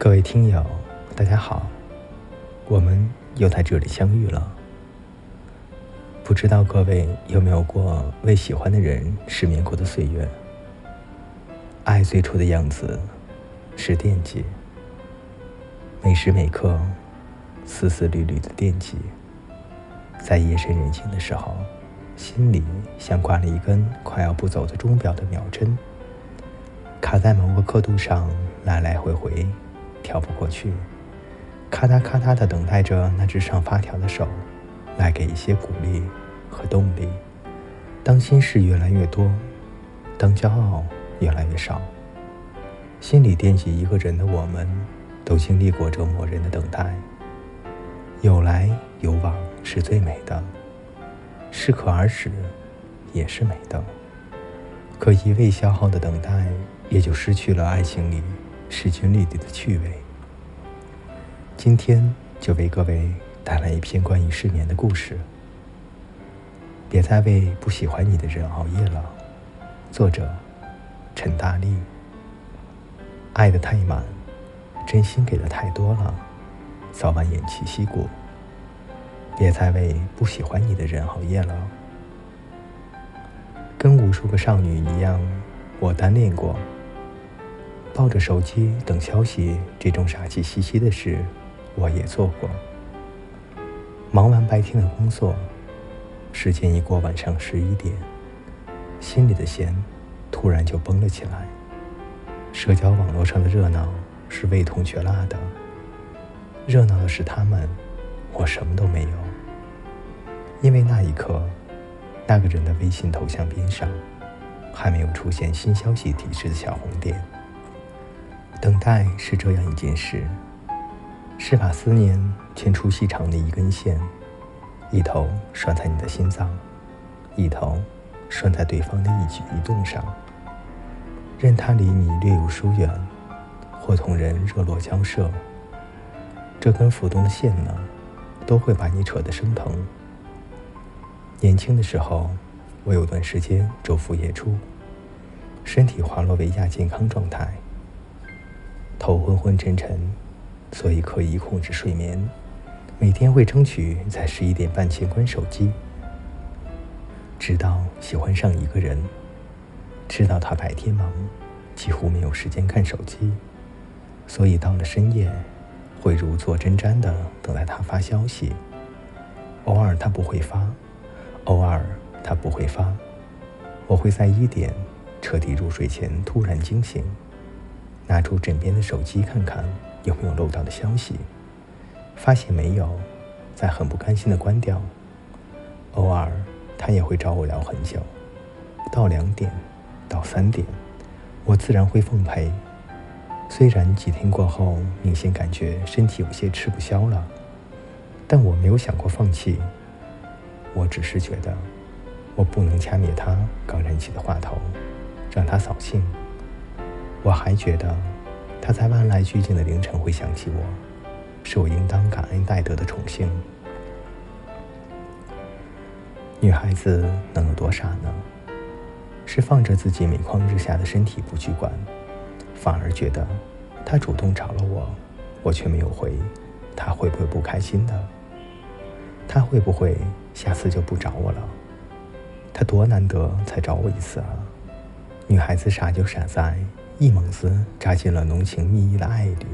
各位听友，大家好，我们又在这里相遇了。不知道各位有没有过为喜欢的人失眠过的岁月？爱最初的样子是惦记，每时每刻丝丝缕缕的惦记，在夜深人静的时候，心里像挂了一根快要不走的钟表的秒针，卡在某个刻度上，来来回回。跳不过去，咔嗒咔嗒的等待着那只上发条的手，来给一些鼓励和动力。当心事越来越多，当骄傲越来越少，心里惦记一个人的我们，都经历过折磨人的等待。有来有往是最美的，适可而止也是美的。可一味消耗的等待，也就失去了爱情里。势均力敌的趣味。今天就为各位带来一篇关于失眠的故事。别再为不喜欢你的人熬夜了。作者：陈大力。爱的太满，真心给的太多了，早晚偃旗息鼓。别再为不喜欢你的人熬夜了。跟无数个少女一样，我单恋过。抱着手机等消息，这种傻气兮兮的事，我也做过。忙完白天的工作，时间一过晚上十一点，心里的弦突然就绷了起来。社交网络上的热闹是味同嚼蜡的，热闹的是他们，我什么都没有。因为那一刻，那个人的微信头像边上，还没有出现新消息提示的小红点。等待是这样一件事，是把思念牵出细长的一根线，一头拴在你的心脏，一头拴在对方的一举一动上，任他离你略有疏远，或同人热络交涉，这根浮动的线呢，都会把你扯得生疼。年轻的时候，我有段时间昼伏夜出，身体滑落为亚健康状态。头昏昏沉沉，所以刻意控制睡眠，每天会争取在十一点半前关手机。直到喜欢上一个人，知道他白天忙，几乎没有时间看手机，所以到了深夜，会如坐针毡的等待他发消息。偶尔他不会发，偶尔他不会发，我会在一点彻底入睡前突然惊醒。拿出枕边的手机看看有没有漏到的消息，发现没有，再很不甘心的关掉。偶尔他也会找我聊很久，到两点，到三点，我自然会奉陪。虽然几天过后明显感觉身体有些吃不消了，但我没有想过放弃。我只是觉得，我不能掐灭他刚燃起的话头，让他扫兴。我还觉得，他在万籁俱静的凌晨会想起我，是我应当感恩戴德的宠幸。女孩子能有多傻呢？是放着自己每况日下的身体不去管，反而觉得他主动找了我，我却没有回，他会不会不开心的？他会不会下次就不找我了？他多难得才找我一次啊！女孩子傻就傻在。一猛子扎进了浓情蜜意的爱里，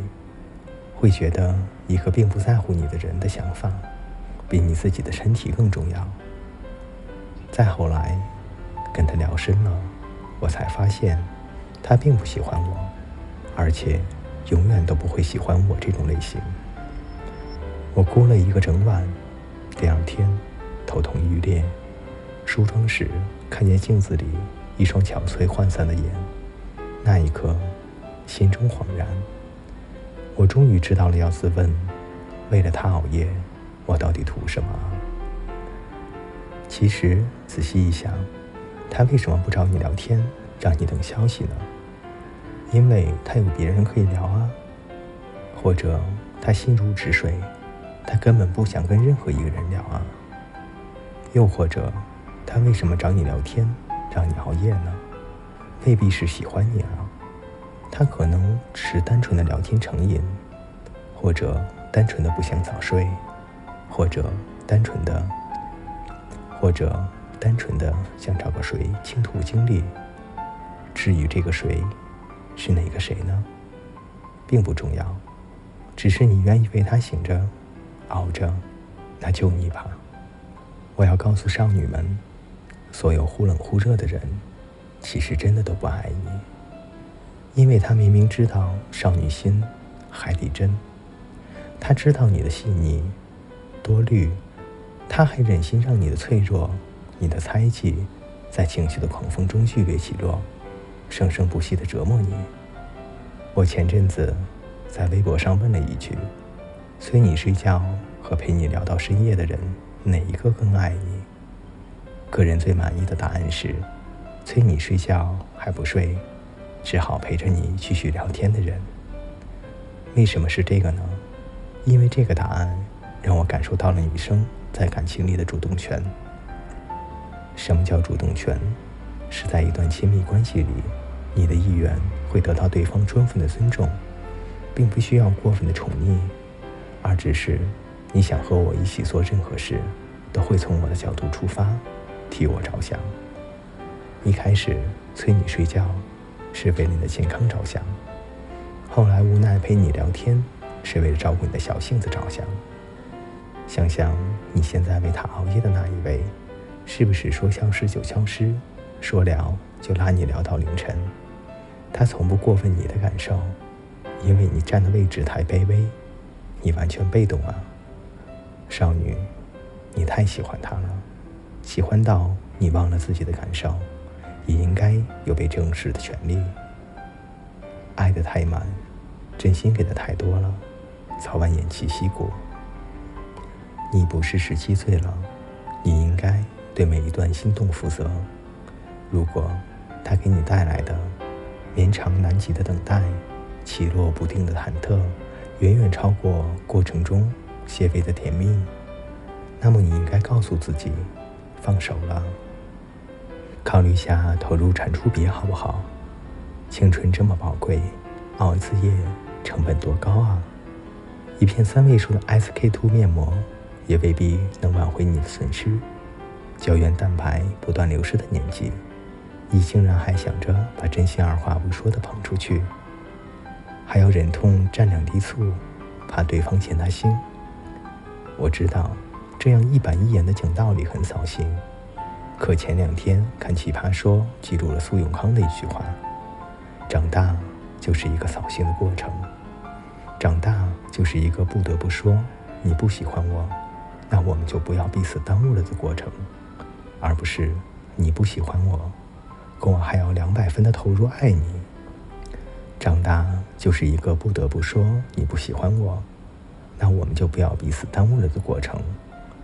会觉得一个并不在乎你的人的想法，比你自己的身体更重要。再后来，跟他聊深了，我才发现，他并不喜欢我，而且永远都不会喜欢我这种类型。我哭了一个整晚，第二天头痛欲裂，梳妆时看见镜子里一双憔悴涣散的眼。那一刻，心中恍然，我终于知道了要自问：为了他熬夜，我到底图什么？其实仔细一想，他为什么不找你聊天，让你等消息呢？因为他有别人可以聊啊。或者他心如止水，他根本不想跟任何一个人聊啊。又或者，他为什么找你聊天，让你熬夜呢？未必是喜欢你啊，他可能只是单纯的聊天成瘾，或者单纯的不想早睡，或者单纯的，或者单纯的想找个谁倾吐经历。至于这个谁，是哪个谁呢？并不重要，只是你愿意为他醒着、熬着，那就你吧。我要告诉少女们，所有忽冷忽热的人，其实真的都不爱你，因为他明明知道少女心海底针，他知道你的细腻多虑，他还忍心让你的脆弱、你的猜忌，在情绪的狂风中剧烈起落，生生不息的折磨你。我前阵子在微博上问了一句：“催你睡觉和陪你聊到深夜的人。”哪一个更爱你？个人最满意的答案是：催你睡觉还不睡，只好陪着你继续聊天的人。为什么是这个呢？因为这个答案让我感受到了女生在感情里的主动权。什么叫主动权？是在一段亲密关系里，你的意愿会得到对方充分的尊重，并不需要过分的宠溺，而只是。你想和我一起做任何事，都会从我的角度出发，替我着想。一开始催你睡觉，是为了你的健康着想；后来无奈陪你聊天，是为了照顾你的小性子着想。想想你现在为他熬夜的那一位，是不是说消失就消失，说聊就拉你聊到凌晨？他从不过问你的感受，因为你站的位置太卑微，你完全被动啊。少女，你太喜欢他了，喜欢到你忘了自己的感受，也应该有被正视的权利。爱的太满，真心给的太多了，早晚偃旗息鼓。你不是十七岁了，你应该对每一段心动负责。如果他给你带来的绵长难及的等待，起落不定的忐忑，远远超过过程中。些微的甜蜜，那么你应该告诉自己，放手了。考虑下投入产出比好不好？青春这么宝贵，熬一次夜成本多高啊！一片三位数的 SK two 面膜，也未必能挽回你的损失。胶原蛋白不断流失的年纪，你竟然还想着把真心二话不说的捧出去，还要忍痛蘸两滴醋，怕对方嫌他腥。我知道，这样一板一眼的讲道理很扫兴。可前两天看《奇葩说》，记录了苏永康的一句话：“长大就是一个扫兴的过程，长大就是一个不得不说你不喜欢我，那我们就不要彼此耽误了的过程，而不是你不喜欢我，可我还要两百分的投入爱你。长大就是一个不得不说你不喜欢我。”那我们就不要彼此耽误了的过程，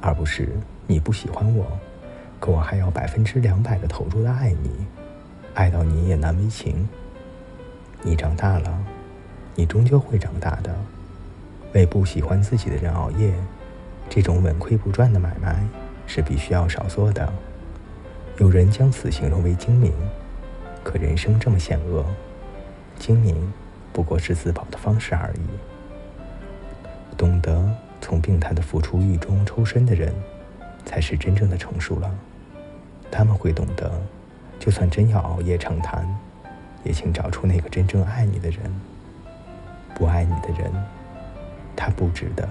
而不是你不喜欢我，可我还要百分之两百的投入的爱你，爱到你也难为情。你长大了，你终究会长大的。为不喜欢自己的人熬夜，这种稳亏不赚的买卖是必须要少做的。有人将此形容为精明，可人生这么险恶，精明不过是自保的方式而已。懂得从病态的付出欲中抽身的人，才是真正的成熟了。他们会懂得，就算真要熬夜长谈，也请找出那个真正爱你的人。不爱你的人，他不值得。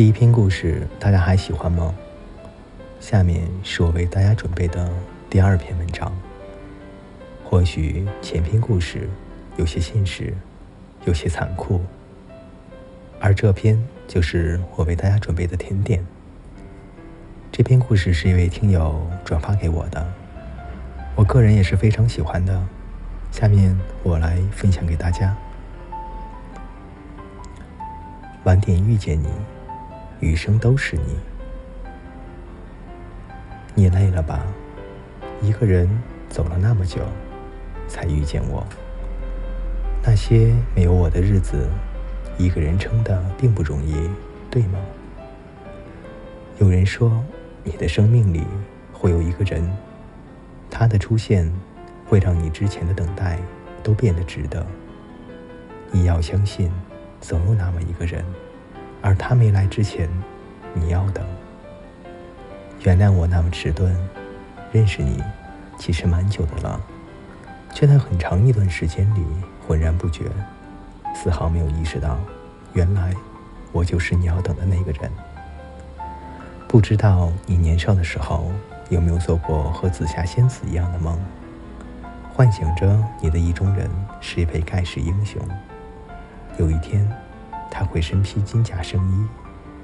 第一篇故事大家还喜欢吗？下面是我为大家准备的第二篇文章。或许前篇故事有些现实，有些残酷，而这篇就是我为大家准备的甜点。这篇故事是一位听友转发给我的，我个人也是非常喜欢的。下面我来分享给大家。晚点遇见你，余生都是你。你累了吧？一个人走了那么久，才遇见我。那些没有我的日子，一个人撑的并不容易，对吗？有人说，你的生命里会有一个人，他的出现会让你之前的等待都变得值得。你要相信，总有那么一个人，而他没来之前，你要等。原谅我那么迟钝，认识你其实蛮久的了，却在很长一段时间里浑然不觉，丝毫没有意识到，原来我就是你要等的那个人。不知道你年少的时候有没有做过和紫霞仙子一样的梦，幻想着你的意中人是一位盖世英雄，有一天他会身披金甲圣衣，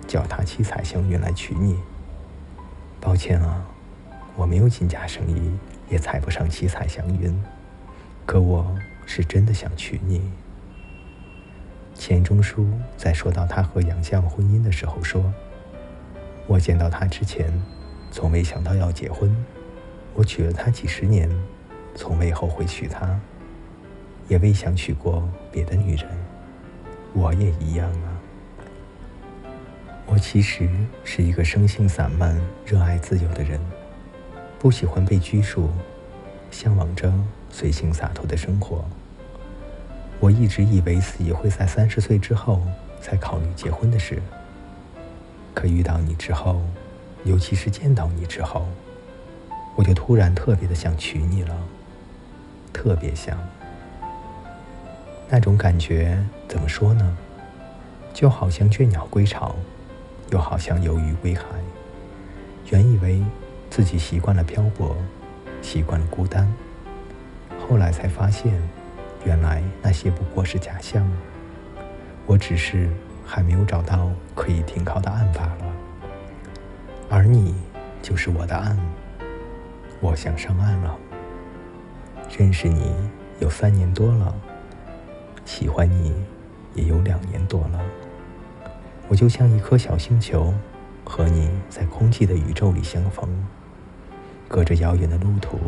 脚踏七彩祥云来娶你。抱歉啊，我没有金甲圣衣，也踩不上七彩祥云。可我是真的想娶你。钱钟书在说到他和杨绛婚姻的时候说：“我见到他之前，从未想到要结婚；我娶了她几十年，从未后悔娶她，也未想娶过别的女人。我也一样啊。”我其实是一个生性散漫、热爱自由的人，不喜欢被拘束，向往着随性洒脱的生活。我一直以为自己会在三十岁之后才考虑结婚的事，可遇到你之后，尤其是见到你之后，我就突然特别的想娶你了，特别想。那种感觉怎么说呢？就好像倦鸟归巢。又好像游鱼归海。原以为自己习惯了漂泊，习惯了孤单，后来才发现，原来那些不过是假象。我只是还没有找到可以停靠的岸罢了。而你就是我的岸，我想上岸了。认识你有三年多了，喜欢你也有两年多了。我就像一颗小星球，和你在空气的宇宙里相逢。隔着遥远的路途，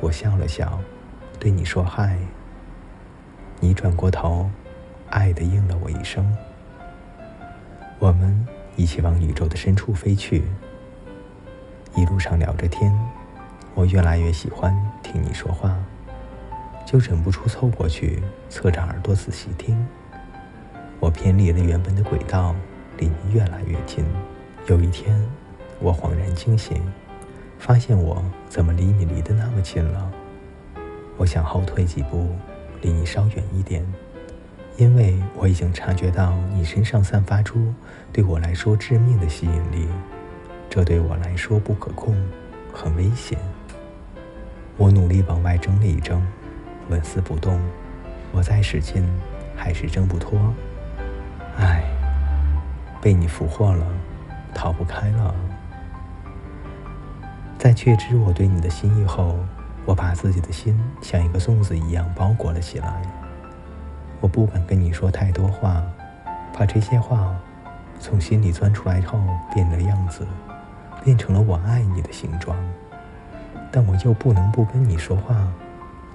我笑了笑，对你说嗨。你转过头，爱的应了我一声。我们一起往宇宙的深处飞去。一路上聊着天，我越来越喜欢听你说话，就忍不住凑过去，侧着耳朵仔细听。我偏离了原本的轨道。离你越来越近，有一天，我恍然惊醒，发现我怎么离你离得那么近了？我想后退几步，离你稍远一点，因为我已经察觉到你身上散发出对我来说致命的吸引力，这对我来说不可控，很危险。我努力往外挣了一挣，纹丝不动。我再使劲，还是挣不脱。唉。被你俘获了，逃不开了。在确知我对你的心意后，我把自己的心像一个粽子一样包裹了起来。我不敢跟你说太多话，怕这些话从心里钻出来后变了样子，变成了我爱你的形状。但我又不能不跟你说话，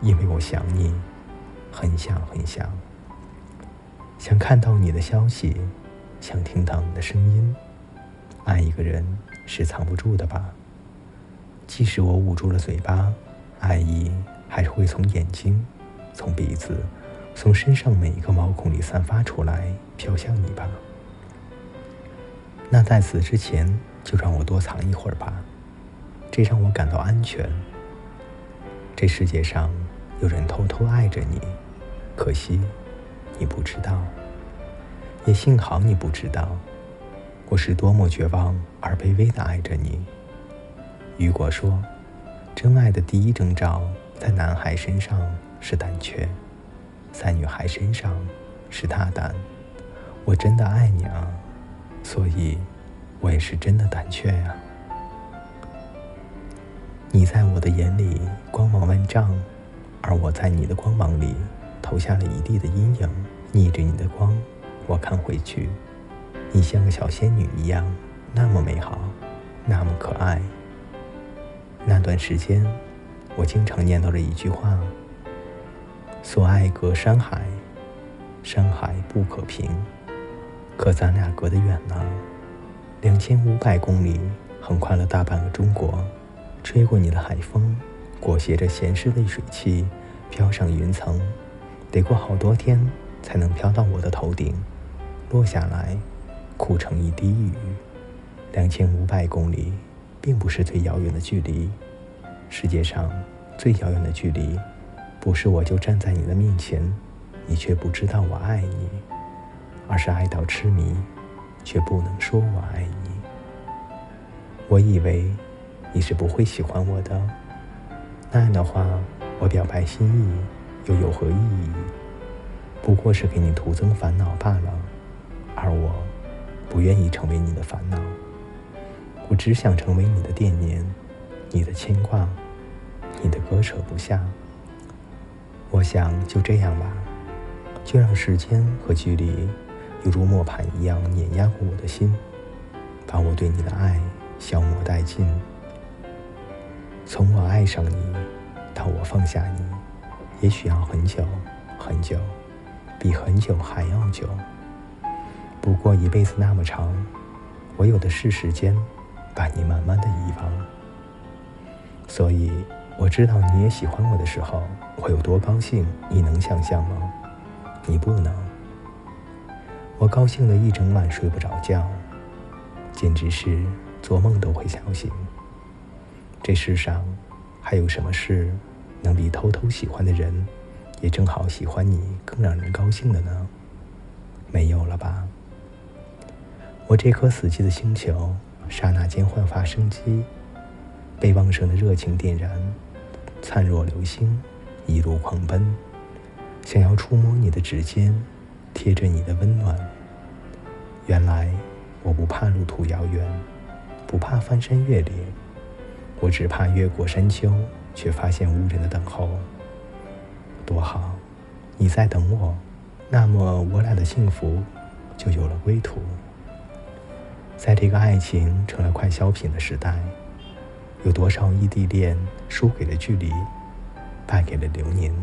因为我想你，很想很想，想看到你的消息。想听到你的声音，爱一个人是藏不住的吧？即使我捂住了嘴巴，爱意还是会从眼睛、从鼻子、从身上每一个毛孔里散发出来，飘向你吧。那在此之前，就让我多藏一会儿吧，这让我感到安全。这世界上有人偷偷爱着你，可惜你不知道。也幸好你不知道，我是多么绝望而卑微的爱着你。雨果说，真爱的第一征兆在男孩身上是胆怯，在女孩身上是大胆。我真的爱你啊，所以，我也是真的胆怯呀。你在我的眼里光芒万丈，而我在你的光芒里投下了一地的阴影，逆着你的光。我看回去，你像个小仙女一样，那么美好，那么可爱。那段时间，我经常念叨着一句话：“所爱隔山海，山海不可平。”可咱俩隔得远呢，两千五百公里，横跨了大半个中国。吹过你的海风，裹挟着咸湿的水汽，飘上云层，得过好多天才能飘到我的头顶，落下来。哭成一滴雨，两千五百公里，并不是最遥远的距离。世界上最遥远的距离，不是我就站在你的面前，你却不知道我爱你，而是爱到痴迷，却不能说我爱你。我以为你是不会喜欢我的，那样的话，我表白心意又有何意义？不过是给你徒增烦恼罢了，而我。不愿意成为你的烦恼，我只想成为你的惦念，你的牵挂，你的割舍不下。我想就这样吧，就让时间和距离，犹如磨盘一样碾压过我的心，把我对你的爱消磨殆尽。从我爱上你到我放下你，也许要很久很久，比很久还要久。不过一辈子那么长，我有的是时间，把你慢慢的遗忘。所以我知道你也喜欢我的时候，我有多高兴，你能想象吗？你不能。我高兴的一整晚睡不着觉，简直是做梦都会笑醒。这世上还有什么事能比偷偷喜欢的人，也正好喜欢你更让人高兴的呢？没有了吧？我这颗死寂的星球，刹那间焕发生机，被旺盛的热情点燃，灿若流星，一路狂奔，想要触摸你的指尖，贴着你的温暖。原来我不怕路途遥远，不怕翻山越岭，我只怕越过山丘，却发现无人的等候。多好，你在等我，那么我俩的幸福就有了归途。在这个爱情成了快消品的时代，有多少异地恋输给了距离，败给了流年？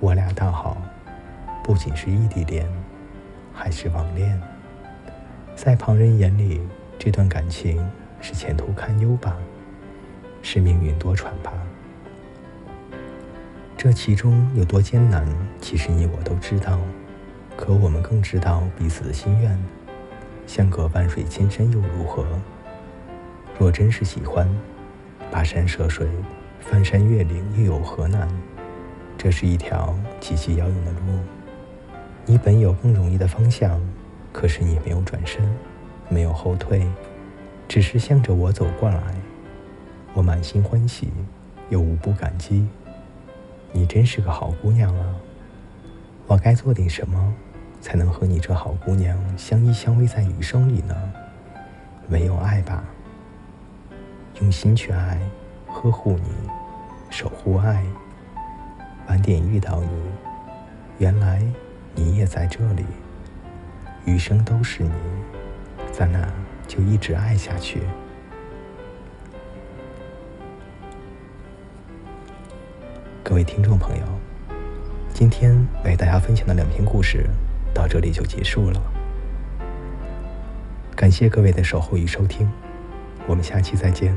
我俩倒好，不仅是异地恋，还是网恋。在旁人眼里，这段感情是前途堪忧吧，是命运多舛吧。这其中有多艰难，其实你我都知道，可我们更知道彼此的心愿。相隔万水千山又如何？若真是喜欢，跋山涉水，翻山越岭又有何难？这是一条极其遥远的路，你本有更容易的方向，可是你没有转身，没有后退，只是向着我走过来。我满心欢喜，又无不感激。你真是个好姑娘啊！我该做点什么？才能和你这好姑娘相依相偎在余生里呢？唯有爱吧，用心去爱，呵护你，守护爱。晚点遇到你，原来你也在这里。余生都是你，咱俩就一直爱下去。各位听众朋友，今天为大家分享的两篇故事。到这里就结束了，感谢各位的守候与收听，我们下期再见。